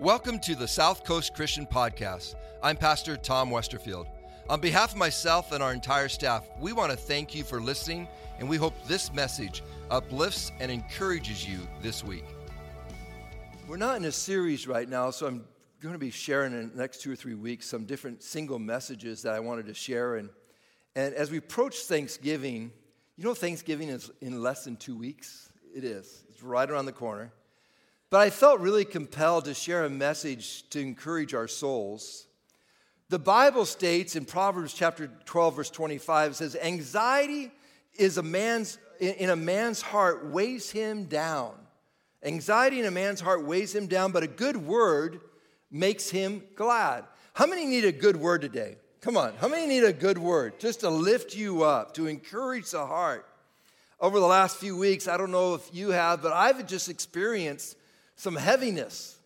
Welcome to the South Coast Christian Podcast. I'm Pastor Tom Westerfield. On behalf of myself and our entire staff, we want to thank you for listening, and we hope this message uplifts and encourages you this week. We're not in a series right now, so I'm going to be sharing in the next two or three weeks some different single messages that I wanted to share. And, and as we approach Thanksgiving, you know, Thanksgiving is in less than two weeks. It is, it's right around the corner. But I felt really compelled to share a message to encourage our souls. The Bible states in Proverbs chapter 12, verse 25, it says, Anxiety is a man's, in a man's heart weighs him down. Anxiety in a man's heart weighs him down, but a good word makes him glad. How many need a good word today? Come on, how many need a good word just to lift you up, to encourage the heart? Over the last few weeks, I don't know if you have, but I've just experienced some heaviness.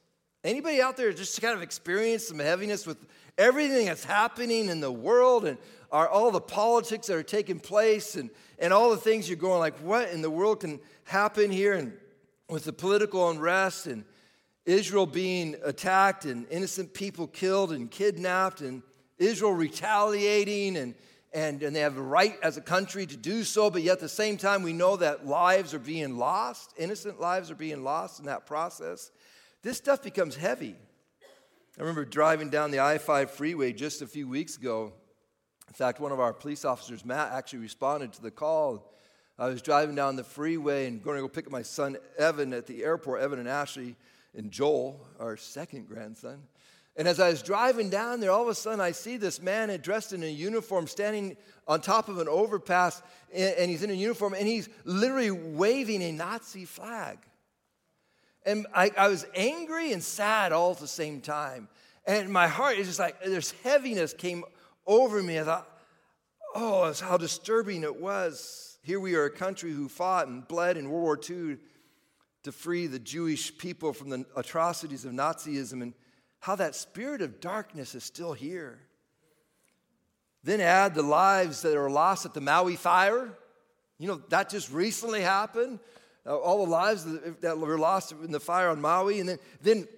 Anybody out there just kind of experienced some heaviness with everything that's happening in the world and are all the politics that are taking place and, and all the things you're going like, what in the world can happen here? And with the political unrest and Israel being attacked and innocent people killed and kidnapped and Israel retaliating and, and, and they have a right as a country to do so, but yet at the same time, we know that lives are being lost, innocent lives are being lost in that process. This stuff becomes heavy. I remember driving down the I 5 freeway just a few weeks ago. In fact, one of our police officers, Matt, actually responded to the call. I was driving down the freeway and going to go pick up my son, Evan, at the airport, Evan and Ashley and Joel, our second grandson. And as I was driving down there, all of a sudden I see this man dressed in a uniform standing on top of an overpass, and he's in a uniform, and he's literally waving a Nazi flag. And I, I was angry and sad all at the same time. And my heart is just like, this heaviness came over me. I thought, oh, how disturbing it was. Here we are, a country who fought and bled in World War II to free the Jewish people from the atrocities of Nazism. And how that spirit of darkness is still here. Then add the lives that are lost at the Maui fire. You know, that just recently happened. Uh, all the lives that, were lost in the fire on Maui. And then, then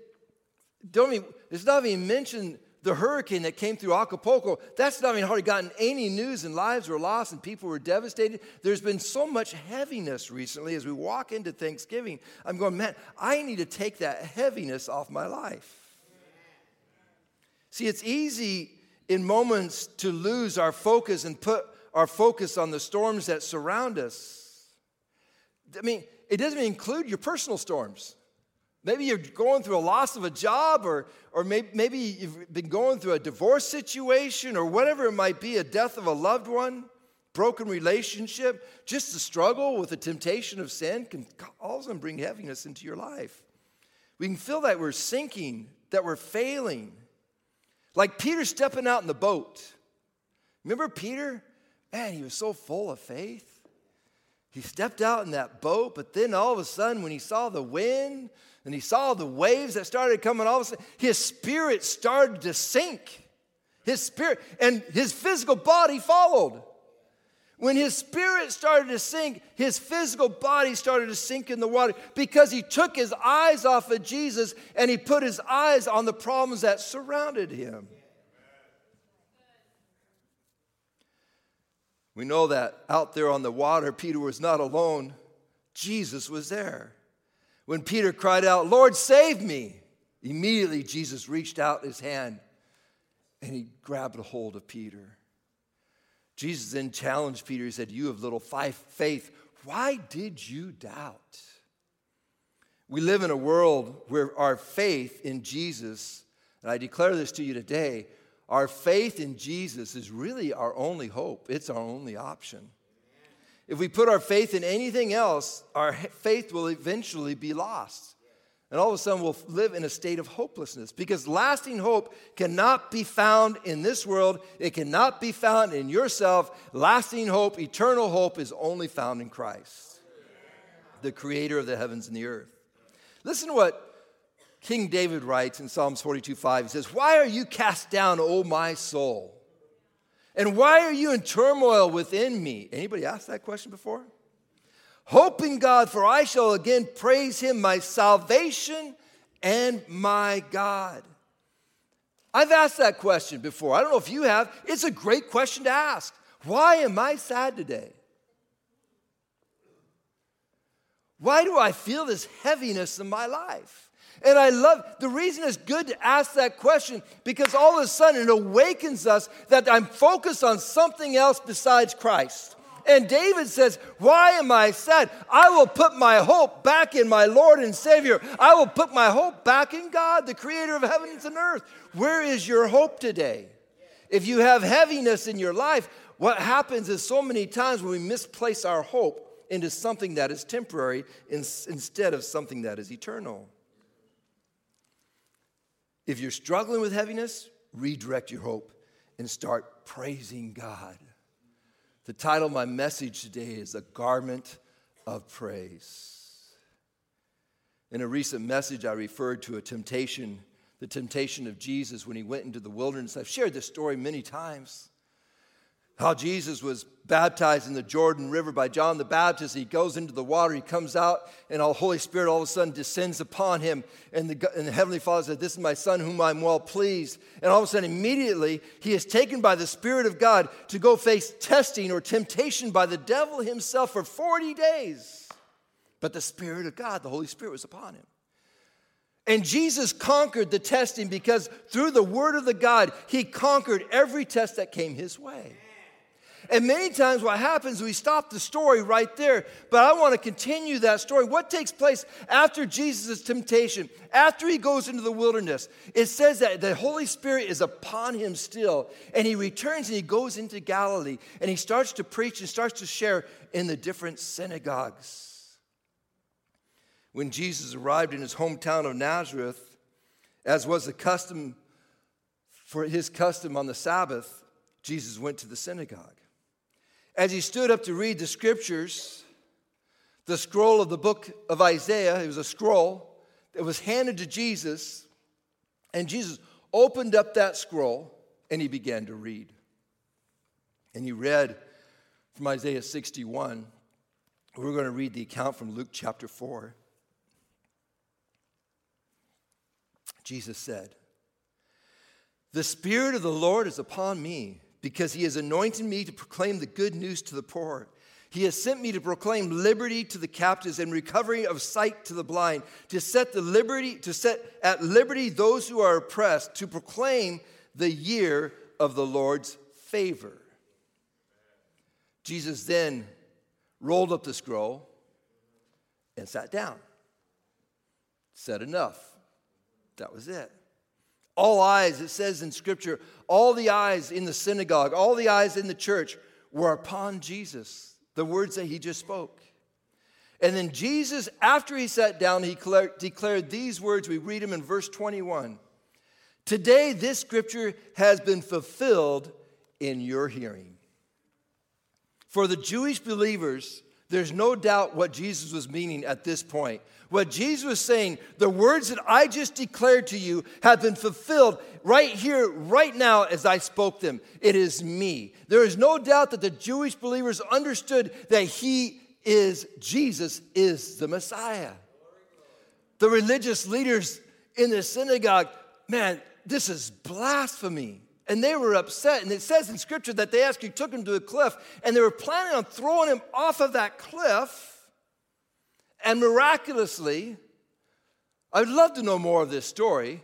don't even, it's not even mentioned the hurricane that came through Acapulco. That's not even hardly gotten any news, and lives were lost and people were devastated. There's been so much heaviness recently as we walk into Thanksgiving. I'm going, man, I need to take that heaviness off my life. See, it's easy in moments to lose our focus and put our focus on the storms that surround us. I mean, it doesn't even include your personal storms. Maybe you're going through a loss of a job, or, or maybe, maybe you've been going through a divorce situation, or whatever it might be a death of a loved one, broken relationship. Just the struggle with the temptation of sin can them bring heaviness into your life. We can feel that we're sinking, that we're failing. Like Peter stepping out in the boat. Remember Peter? Man, he was so full of faith. He stepped out in that boat, but then all of a sudden, when he saw the wind and he saw the waves that started coming, all of a sudden, his spirit started to sink. His spirit and his physical body followed. When his spirit started to sink, his physical body started to sink in the water because he took his eyes off of Jesus and he put his eyes on the problems that surrounded him. We know that out there on the water, Peter was not alone, Jesus was there. When Peter cried out, Lord, save me, immediately Jesus reached out his hand and he grabbed a hold of Peter. Jesus then challenged Peter. He said, You have little faith. Why did you doubt? We live in a world where our faith in Jesus, and I declare this to you today, our faith in Jesus is really our only hope. It's our only option. If we put our faith in anything else, our faith will eventually be lost and all of a sudden we'll live in a state of hopelessness because lasting hope cannot be found in this world. It cannot be found in yourself. Lasting hope, eternal hope, is only found in Christ, the creator of the heavens and the earth. Listen to what King David writes in Psalms 42 5. He says, Why are you cast down, O my soul? And why are you in turmoil within me? Anybody asked that question before? Hope in God, for I shall again praise him, my salvation and my God? I've asked that question before. I don't know if you have. It's a great question to ask. Why am I sad today? Why do I feel this heaviness in my life? And I love the reason it's good to ask that question because all of a sudden it awakens us that I'm focused on something else besides Christ. And David says, Why am I sad? I will put my hope back in my Lord and Savior. I will put my hope back in God, the creator of heavens and earth. Where is your hope today? If you have heaviness in your life, what happens is so many times when we misplace our hope into something that is temporary instead of something that is eternal. If you're struggling with heaviness, redirect your hope and start praising God. The title of my message today is A Garment of Praise. In a recent message, I referred to a temptation, the temptation of Jesus when he went into the wilderness. I've shared this story many times how Jesus was baptized in the Jordan River by John the Baptist. He goes into the water, he comes out, and the Holy Spirit all of a sudden descends upon him. And the, and the Heavenly Father said, This is my Son whom I'm well pleased. And all of a sudden, immediately, he is taken by the Spirit of God to go face testing or temptation by the devil himself for 40 days. But the Spirit of God, the Holy Spirit, was upon him. And Jesus conquered the testing because through the Word of the God, he conquered every test that came his way. And many times what happens, we stop the story right there. But I want to continue that story. What takes place after Jesus' temptation, after he goes into the wilderness? It says that the Holy Spirit is upon him still. And he returns and he goes into Galilee and he starts to preach and starts to share in the different synagogues. When Jesus arrived in his hometown of Nazareth, as was the custom for his custom on the Sabbath, Jesus went to the synagogue. As he stood up to read the scriptures, the scroll of the book of Isaiah, it was a scroll that was handed to Jesus, and Jesus opened up that scroll and he began to read. And he read from Isaiah 61. We're going to read the account from Luke chapter 4. Jesus said, The Spirit of the Lord is upon me because he has anointed me to proclaim the good news to the poor. He has sent me to proclaim liberty to the captives and recovery of sight to the blind, to set the liberty to set at liberty those who are oppressed, to proclaim the year of the Lord's favor. Jesus then rolled up the scroll and sat down. Said enough. That was it. All eyes, it says in Scripture, all the eyes in the synagogue, all the eyes in the church were upon Jesus, the words that he just spoke. And then Jesus, after he sat down, he declared these words. We read them in verse 21. Today, this scripture has been fulfilled in your hearing. For the Jewish believers, there's no doubt what Jesus was meaning at this point. What Jesus was saying, the words that I just declared to you have been fulfilled right here, right now, as I spoke them. It is me. There is no doubt that the Jewish believers understood that he is, Jesus is the Messiah. The religious leaders in the synagogue, man, this is blasphemy. And they were upset. And it says in scripture that they actually took him to a cliff and they were planning on throwing him off of that cliff. And miraculously, I'd love to know more of this story.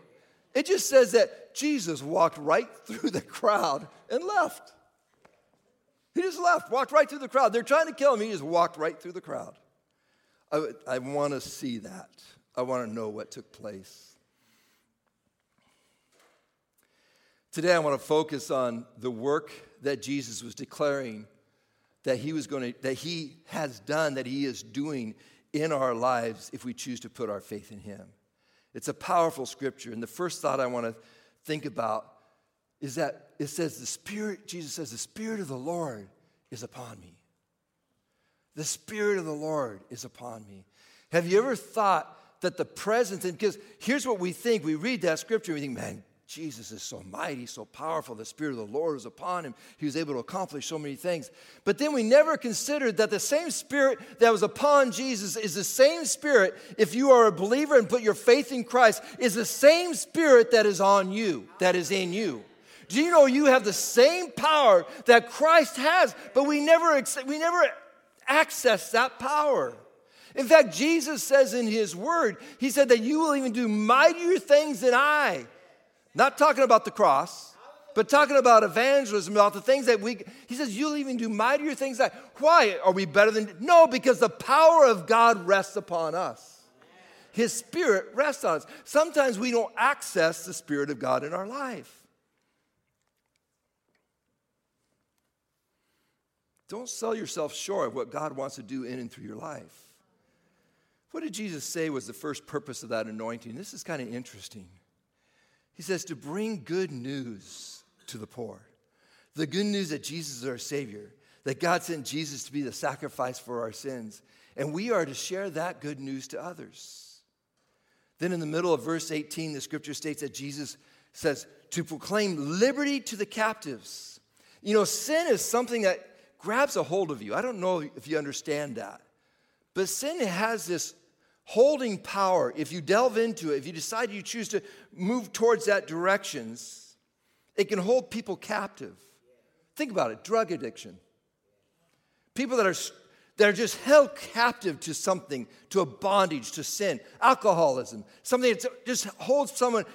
It just says that Jesus walked right through the crowd and left. He just left, walked right through the crowd. They're trying to kill him. He just walked right through the crowd. I, I want to see that. I want to know what took place. Today, I want to focus on the work that Jesus was declaring that he was going to, that he has done, that he is doing in our lives if we choose to put our faith in Him. It's a powerful scripture. And the first thought I want to think about is that it says, the Spirit, Jesus says, the Spirit of the Lord is upon me. The Spirit of the Lord is upon me. Have you ever thought that the presence, and because here's what we think we read that scripture, we think, man, Jesus is so mighty, so powerful. The Spirit of the Lord was upon him. He was able to accomplish so many things. But then we never considered that the same Spirit that was upon Jesus is the same Spirit, if you are a believer and put your faith in Christ, is the same Spirit that is on you, that is in you. Do you know you have the same power that Christ has, but we never, we never access that power? In fact, Jesus says in his word, he said that you will even do mightier things than I. Not talking about the cross, but talking about evangelism, about the things that we, he says, you'll even do mightier things that, why? Are we better than, no, because the power of God rests upon us. His spirit rests on us. Sometimes we don't access the spirit of God in our life. Don't sell yourself short of what God wants to do in and through your life. What did Jesus say was the first purpose of that anointing? This is kind of interesting. He says to bring good news to the poor. The good news that Jesus is our Savior, that God sent Jesus to be the sacrifice for our sins, and we are to share that good news to others. Then in the middle of verse 18, the scripture states that Jesus says to proclaim liberty to the captives. You know, sin is something that grabs a hold of you. I don't know if you understand that. But sin has this holding power, if you delve into it, if you decide you choose to move towards that directions, it can hold people captive. Think about it drug addiction. People that are, that are just held captive to something, to a bondage, to sin. Alcoholism, something that just holds someone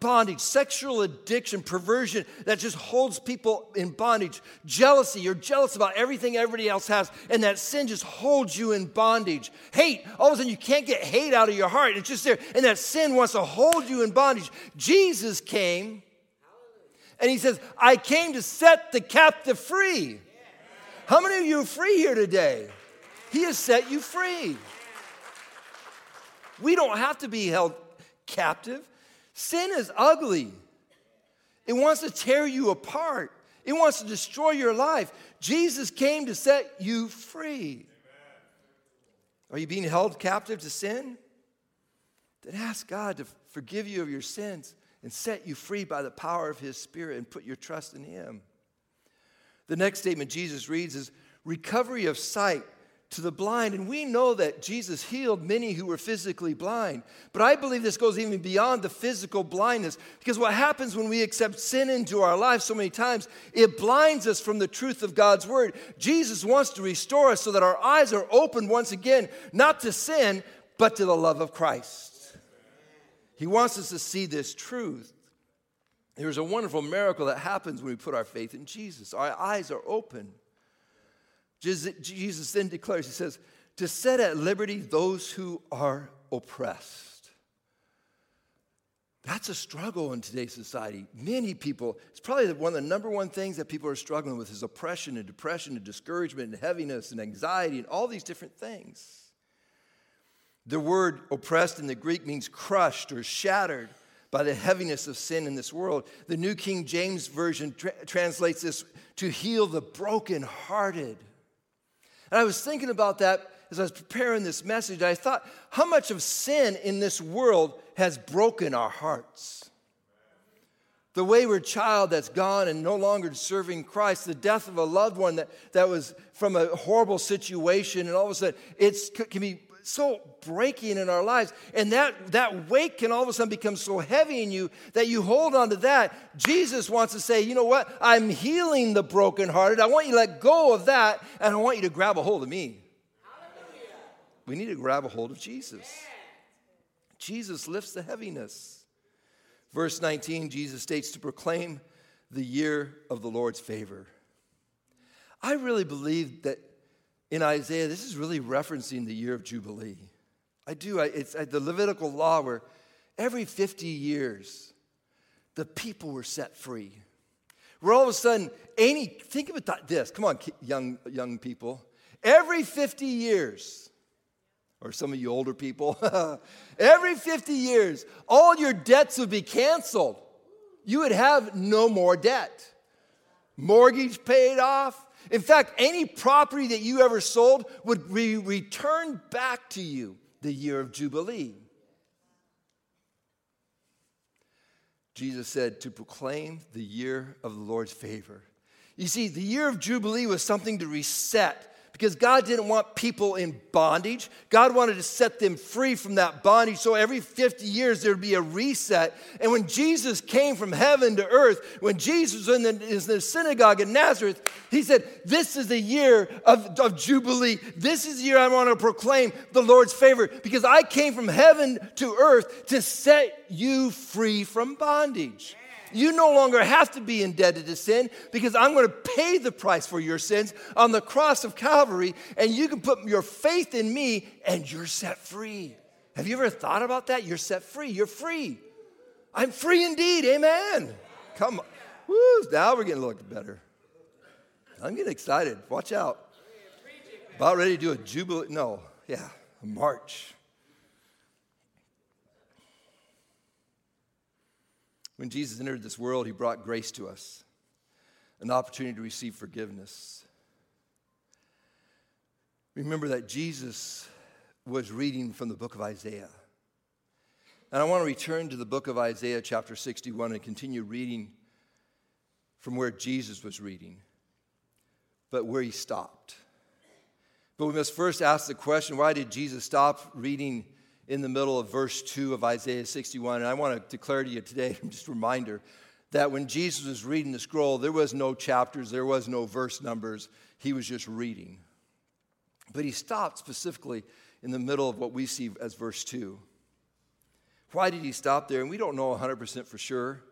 bondage, sexual addiction, perversion that just holds people in bondage, jealousy, you're jealous about everything everybody else has, and that sin just holds you in bondage. Hate, all of a sudden you can't get hate out of your heart, it's just there, and that sin wants to hold you in bondage. Jesus came and he says, I came to set the captive free. How many of you are free here today? He has set you free. We don't have to be held captive. Sin is ugly. It wants to tear you apart. It wants to destroy your life. Jesus came to set you free. Are you being held captive to sin? Then ask God to forgive you of your sins and set you free by the power of His Spirit and put your trust in Him. The next statement Jesus reads is recovery of sight to the blind. And we know that Jesus healed many who were physically blind. But I believe this goes even beyond the physical blindness because what happens when we accept sin into our lives so many times, it blinds us from the truth of God's word. Jesus wants to restore us so that our eyes are open once again, not to sin, but to the love of Christ. He wants us to see this truth. There's a wonderful miracle that happens when we put our faith in Jesus. Our eyes are open. Jesus then declares, He says, to set at liberty those who are oppressed. That's a struggle in today's society. Many people, it's probably one of the number one things that people are struggling with is oppression and depression and discouragement and heaviness and anxiety and all these different things. The word oppressed in the Greek means crushed or shattered by the heaviness of sin in this world. The New King James Version tra- translates this to heal the brokenhearted. And I was thinking about that as I was preparing this message. I thought, how much of sin in this world has broken our hearts? The wayward child that's gone and no longer serving Christ, the death of a loved one that, that was from a horrible situation, and all of a sudden it can be so breaking in our lives. And that, that weight can all of a sudden become so heavy in you that you hold on to that. Jesus wants to say, you know what? I'm healing the brokenhearted. I want you to let go of that, and I want you to grab a hold of me. Hallelujah. We need to grab a hold of Jesus. Jesus lifts the heaviness. Verse 19, Jesus states to proclaim the year of the Lord's favor. I really believe that in Isaiah, this is really referencing the year of Jubilee. I do. I, it's the Levitical law where every 50 years, the people were set free. Where all of a sudden, any, think about this. Come on, young, young people. Every 50 years, or some of you older people, every 50 years, all your debts would be canceled. You would have no more debt. Mortgage paid off, in fact, any property that you ever sold would be returned back to you the year of Jubilee. Jesus said, to proclaim the year of the Lord's favor. You see, the year of Jubilee was something to reset because God didn't want people in bondage. God wanted to set them free from that bondage. So every 50 years there would be a reset. And when Jesus came from heaven to earth, when Jesus was in the, in the synagogue in Nazareth, he said, This is the year of, of Jubilee. This is the year I want to proclaim the Lord's favor because I came from heaven to earth to set you free from bondage. You no longer have to be indebted to sin because I'm going to pay the price for your sins on the cross of Calvary, and you can put your faith in me and you're set free. Have you ever thought about that? You're set free. You're free. I'm free indeed. Amen. Come on. Woo, now we're getting a little better. I'm getting excited. Watch out. About ready to do a jubilee. No, yeah, a march. When Jesus entered this world, he brought grace to us, an opportunity to receive forgiveness. Remember that Jesus was reading from the book of Isaiah. And I want to return to the book of Isaiah, chapter 61, and continue reading from where Jesus was reading, but where he stopped. But we must first ask the question why did Jesus stop reading in the middle of verse 2 of Isaiah 61. And I want to declare to you today, just a reminder, that when Jesus was reading the scroll, there was no chapters, there was no verse numbers. He was just reading. But he stopped specifically in the middle of what we see as verse 2. Why did he stop there? And we don't know 100% for sure.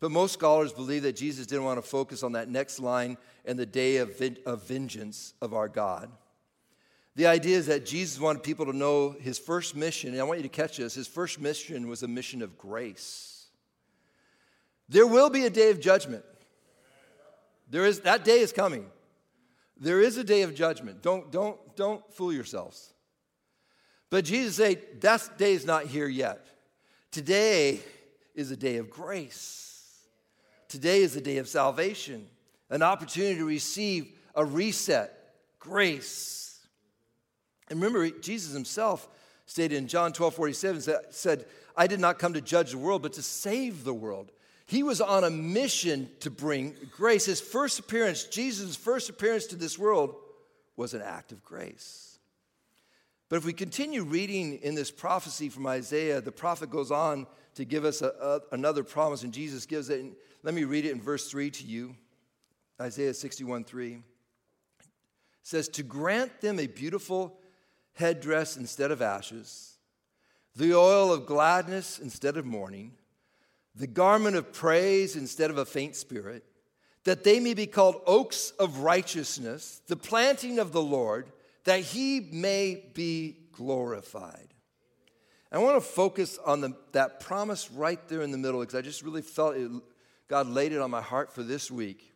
But most scholars believe that Jesus didn't want to focus on that next line and the day of, of vengeance of our God. The idea is that Jesus wanted people to know his first mission, and I want you to catch this his first mission was a mission of grace. There will be a day of judgment. There is, that day is coming. There is a day of judgment. Don't, don't, don't fool yourselves. But Jesus said, that day is not here yet. Today is a day of grace. Today is a day of salvation, an opportunity to receive a reset, grace and remember, Jesus himself stated in John 12 47, said, I did not come to judge the world, but to save the world. He was on a mission to bring grace. His first appearance, Jesus' first appearance to this world, was an act of grace. But if we continue reading in this prophecy from Isaiah, the prophet goes on to give us a, a, another promise, and Jesus gives it. let me read it in verse 3 to you Isaiah 61 3. Says, To grant them a beautiful headdress instead of ashes, the oil of gladness instead of mourning, the garment of praise instead of a faint spirit, that they may be called oaks of righteousness, the planting of the Lord, that he may be glorified. I want to focus on the, that promise right there in the middle because I just really felt it, God laid it on my heart for this week.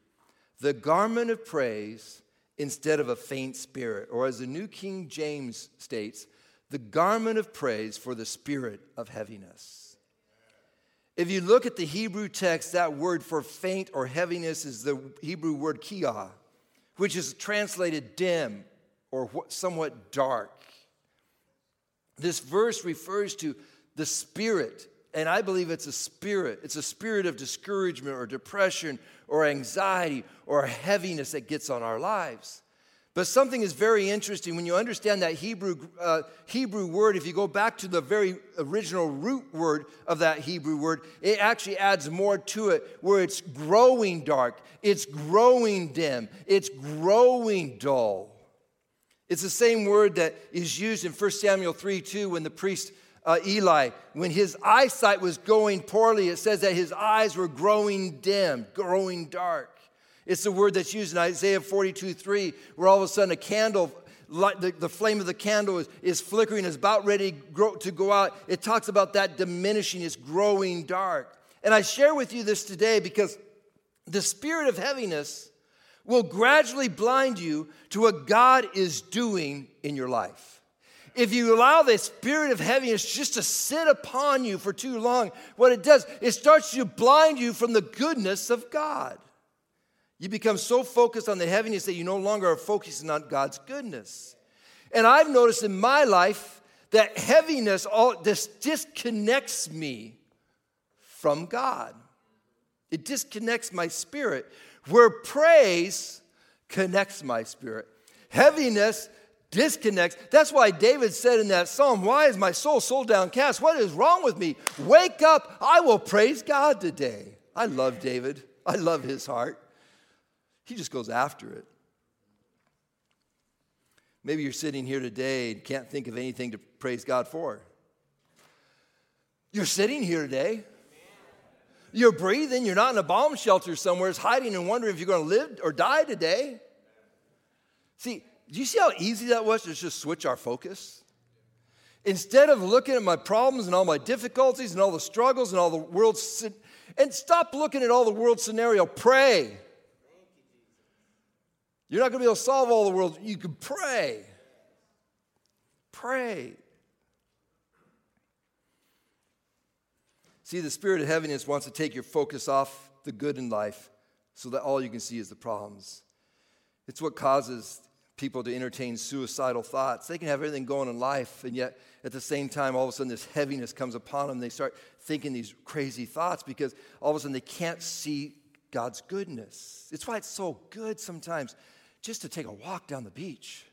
The garment of praise instead of a faint spirit. Or as the New King James states, the garment of praise for the spirit of heaviness. If you look at the Hebrew text, that word for faint or heaviness is the Hebrew word kia, which is translated dim or somewhat dark. This verse refers to the spirit, and I believe it's a spirit. It's a spirit of discouragement or depression or anxiety or heaviness that gets on our lives. But something is very interesting when you understand that Hebrew, uh, Hebrew word. If you go back to the very original root word of that Hebrew word, it actually adds more to it where it's growing dark, it's growing dim, it's growing dull. It's the same word that is used in 1 Samuel 3 2 when the priest uh, Eli, when his eyesight was going poorly, it says that his eyes were growing dim, growing dark. It's the word that's used in Isaiah 42 3, where all of a sudden a candle, the, the flame of the candle is, is flickering, is about ready grow, to go out. It talks about that diminishing, it's growing dark. And I share with you this today because the spirit of heaviness will gradually blind you to what God is doing in your life if you allow the spirit of heaviness just to sit upon you for too long, what it does, it starts to blind you from the goodness of God. You become so focused on the heaviness that you no longer are focusing on God's goodness. And I've noticed in my life that heaviness all this disconnects me from God. It disconnects my spirit, where praise connects my spirit. Heaviness disconnects. That's why David said in that psalm, Why is my soul so downcast? What is wrong with me? Wake up. I will praise God today. I love David. I love his heart. He just goes after it. Maybe you're sitting here today and can't think of anything to praise God for. You're sitting here today. You're breathing. You're not in a bomb shelter somewhere, hiding and wondering if you're going to live or die today. See, do you see how easy that was to just switch our focus? Instead of looking at my problems and all my difficulties and all the struggles and all the world's, and stop looking at all the world scenario, pray. You're not going to be able to solve all the world. You can pray. Pray. See, the spirit of heaviness wants to take your focus off the good in life so that all you can see is the problems. It's what causes people to entertain suicidal thoughts. They can have everything going in life, and yet at the same time, all of a sudden, this heaviness comes upon them. They start thinking these crazy thoughts because all of a sudden they can't see God's goodness. It's why it's so good sometimes just to take a walk down the beach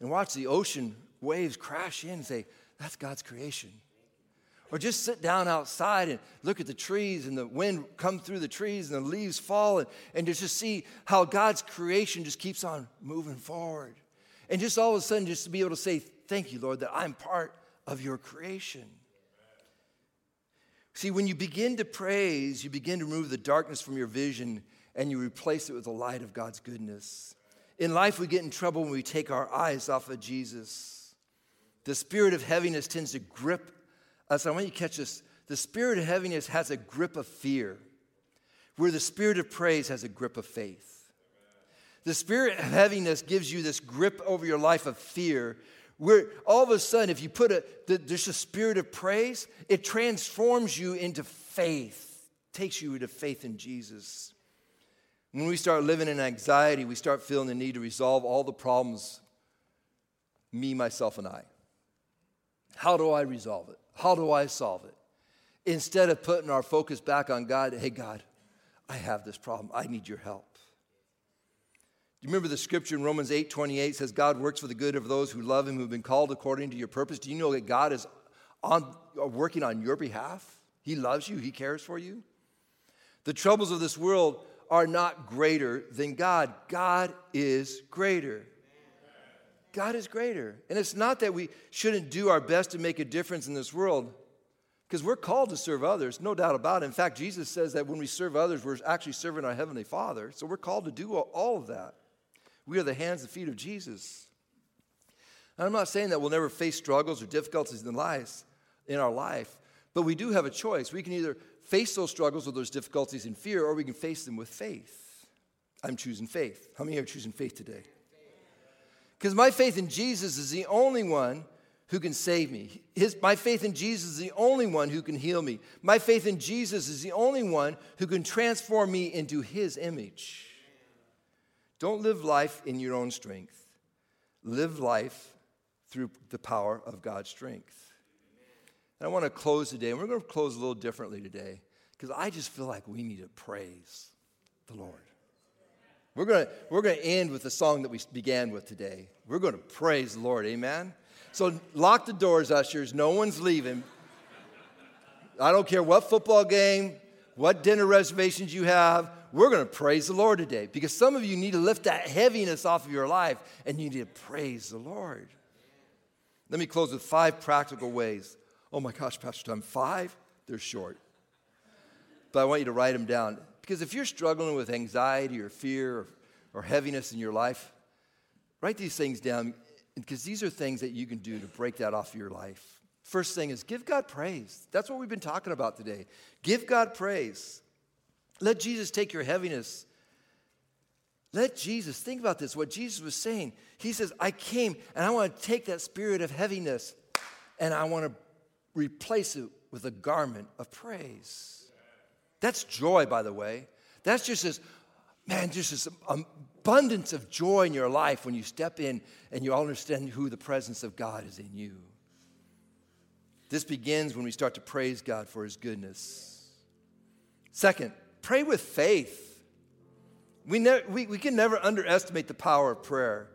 and watch the ocean waves crash in and say, That's God's creation. Or just sit down outside and look at the trees and the wind come through the trees and the leaves fall and, and just see how God's creation just keeps on moving forward. And just all of a sudden, just to be able to say, Thank you, Lord, that I'm part of your creation. See, when you begin to praise, you begin to remove the darkness from your vision and you replace it with the light of God's goodness. In life, we get in trouble when we take our eyes off of Jesus. The spirit of heaviness tends to grip I want you to catch this. The spirit of heaviness has a grip of fear, where the spirit of praise has a grip of faith. The spirit of heaviness gives you this grip over your life of fear, where all of a sudden, if you put a, there's a spirit of praise, it transforms you into faith, takes you into faith in Jesus. When we start living in anxiety, we start feeling the need to resolve all the problems, me, myself, and I. How do I resolve it? How do I solve it? Instead of putting our focus back on God, hey, God, I have this problem. I need your help. Do you remember the scripture in Romans 8 28 says, God works for the good of those who love him, who have been called according to your purpose? Do you know that God is on, uh, working on your behalf? He loves you, He cares for you. The troubles of this world are not greater than God. God is greater. God is greater. And it's not that we shouldn't do our best to make a difference in this world, because we're called to serve others, no doubt about it. In fact, Jesus says that when we serve others, we're actually serving our Heavenly Father. So we're called to do all of that. We are the hands and feet of Jesus. And I'm not saying that we'll never face struggles or difficulties in, lives, in our life, but we do have a choice. We can either face those struggles or those difficulties in fear, or we can face them with faith. I'm choosing faith. How many are choosing faith today? Because my faith in Jesus is the only one who can save me. His, my faith in Jesus is the only one who can heal me. My faith in Jesus is the only one who can transform me into his image. Don't live life in your own strength. Live life through the power of God's strength. And I want to close today, and we're going to close a little differently today because I just feel like we need to praise the Lord. We're going, to, we're going to end with the song that we began with today. We're going to praise the Lord. Amen? So lock the doors, ushers. No one's leaving. I don't care what football game, what dinner reservations you have. We're going to praise the Lord today because some of you need to lift that heaviness off of your life and you need to praise the Lord. Let me close with five practical ways Oh my gosh, Pastor Tom, five? They're short. But I want you to write them down. Because if you're struggling with anxiety or fear or, or heaviness in your life, write these things down because these are things that you can do to break that off your life. First thing is give God praise. That's what we've been talking about today. Give God praise. Let Jesus take your heaviness. Let Jesus, think about this, what Jesus was saying. He says, I came and I want to take that spirit of heaviness and I want to replace it with a garment of praise. That's joy, by the way. That's just this, man, just this abundance of joy in your life when you step in and you all understand who the presence of God is in you. This begins when we start to praise God for his goodness. Second, pray with faith. We, ne- we, we can never underestimate the power of prayer.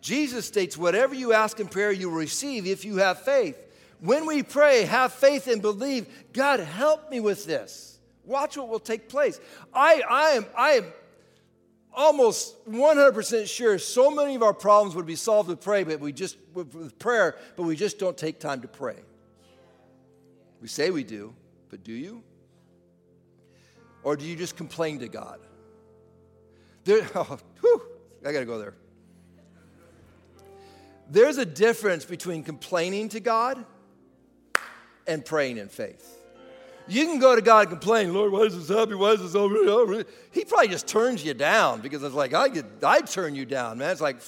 Jesus states, Whatever you ask in prayer, you will receive if you have faith. When we pray, have faith and believe, God, help me with this. Watch what will take place. I, I, am, I am almost 100% sure so many of our problems would be solved with prayer, but we just with, prayer, but we just don't take time to pray. We say we do, but do you? Or do you just complain to God? There, oh, whew, I got to go there. There's a difference between complaining to God and praying in faith. You can go to God and complain, Lord, why is this happening? Why is this over? He probably just turns you down because it's like, I could, I'd turn you down, man. It's like,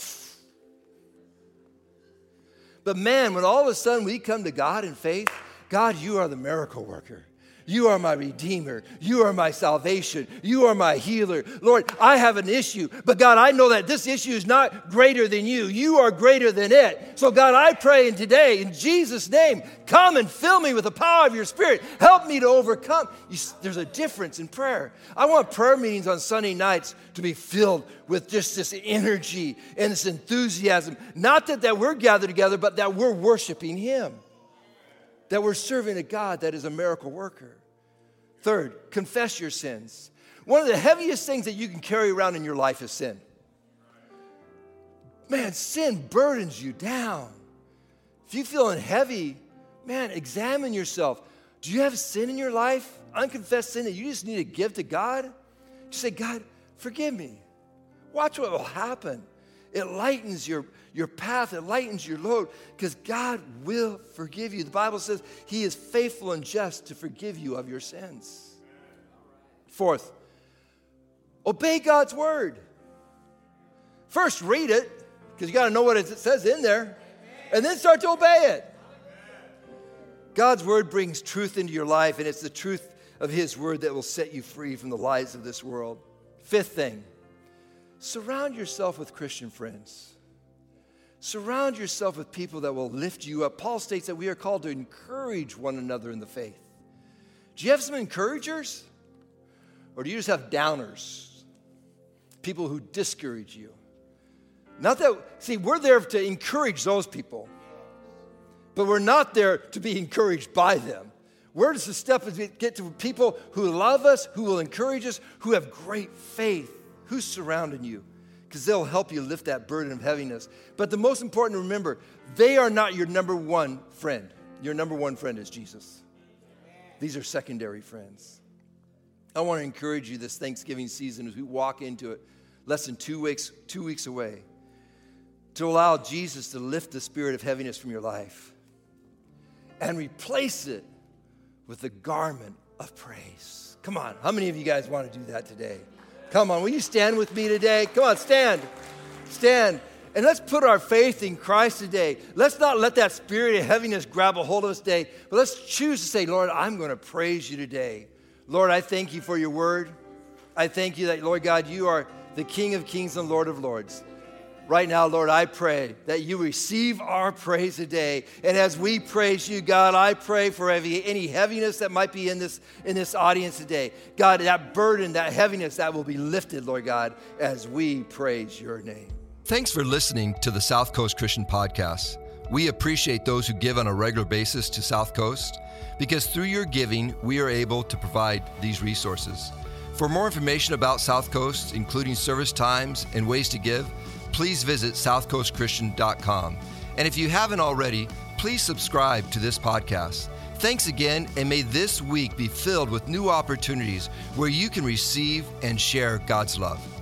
but man, when all of a sudden we come to God in faith, God, you are the miracle worker. You are my redeemer. You are my salvation. You are my healer. Lord, I have an issue, but God, I know that this issue is not greater than you. You are greater than it. So, God, I pray in today, in Jesus' name, come and fill me with the power of your Spirit. Help me to overcome. You, there's a difference in prayer. I want prayer meetings on Sunday nights to be filled with just this energy and this enthusiasm. Not that, that we're gathered together, but that we're worshiping Him that we're serving a God that is a miracle worker. Third, confess your sins. One of the heaviest things that you can carry around in your life is sin. Man, sin burdens you down. If you're feeling heavy, man, examine yourself. Do you have sin in your life? Unconfessed sin that you just need to give to God? Just say, God, forgive me. Watch what will happen. It lightens your, your path, it lightens your load because God will forgive you. The Bible says He is faithful and just to forgive you of your sins. Fourth, obey God's word. First, read it because you got to know what it says in there, and then start to obey it. God's word brings truth into your life, and it's the truth of His word that will set you free from the lies of this world. Fifth thing, Surround yourself with Christian friends. Surround yourself with people that will lift you up. Paul states that we are called to encourage one another in the faith. Do you have some encouragers? Or do you just have downers? People who discourage you. Not that, see, we're there to encourage those people, but we're not there to be encouraged by them. Where does the step get to people who love us, who will encourage us, who have great faith? Who's surrounding you? Because they'll help you lift that burden of heaviness. But the most important to remember, they are not your number one friend. Your number one friend is Jesus. These are secondary friends. I want to encourage you this Thanksgiving season as we walk into it, less than two weeks, two weeks away, to allow Jesus to lift the spirit of heaviness from your life and replace it with the garment of praise. Come on, how many of you guys want to do that today? Come on, will you stand with me today? Come on, stand. Stand. And let's put our faith in Christ today. Let's not let that spirit of heaviness grab a hold of us today, but let's choose to say, Lord, I'm going to praise you today. Lord, I thank you for your word. I thank you that, Lord God, you are the King of kings and Lord of lords. Right now, Lord, I pray that you receive our praise today. And as we praise you, God, I pray for any heaviness that might be in this, in this audience today. God, that burden, that heaviness, that will be lifted, Lord God, as we praise your name. Thanks for listening to the South Coast Christian Podcast. We appreciate those who give on a regular basis to South Coast because through your giving, we are able to provide these resources. For more information about South Coast, including service times and ways to give, please visit southcoastchristian.com. And if you haven't already, please subscribe to this podcast. Thanks again, and may this week be filled with new opportunities where you can receive and share God's love.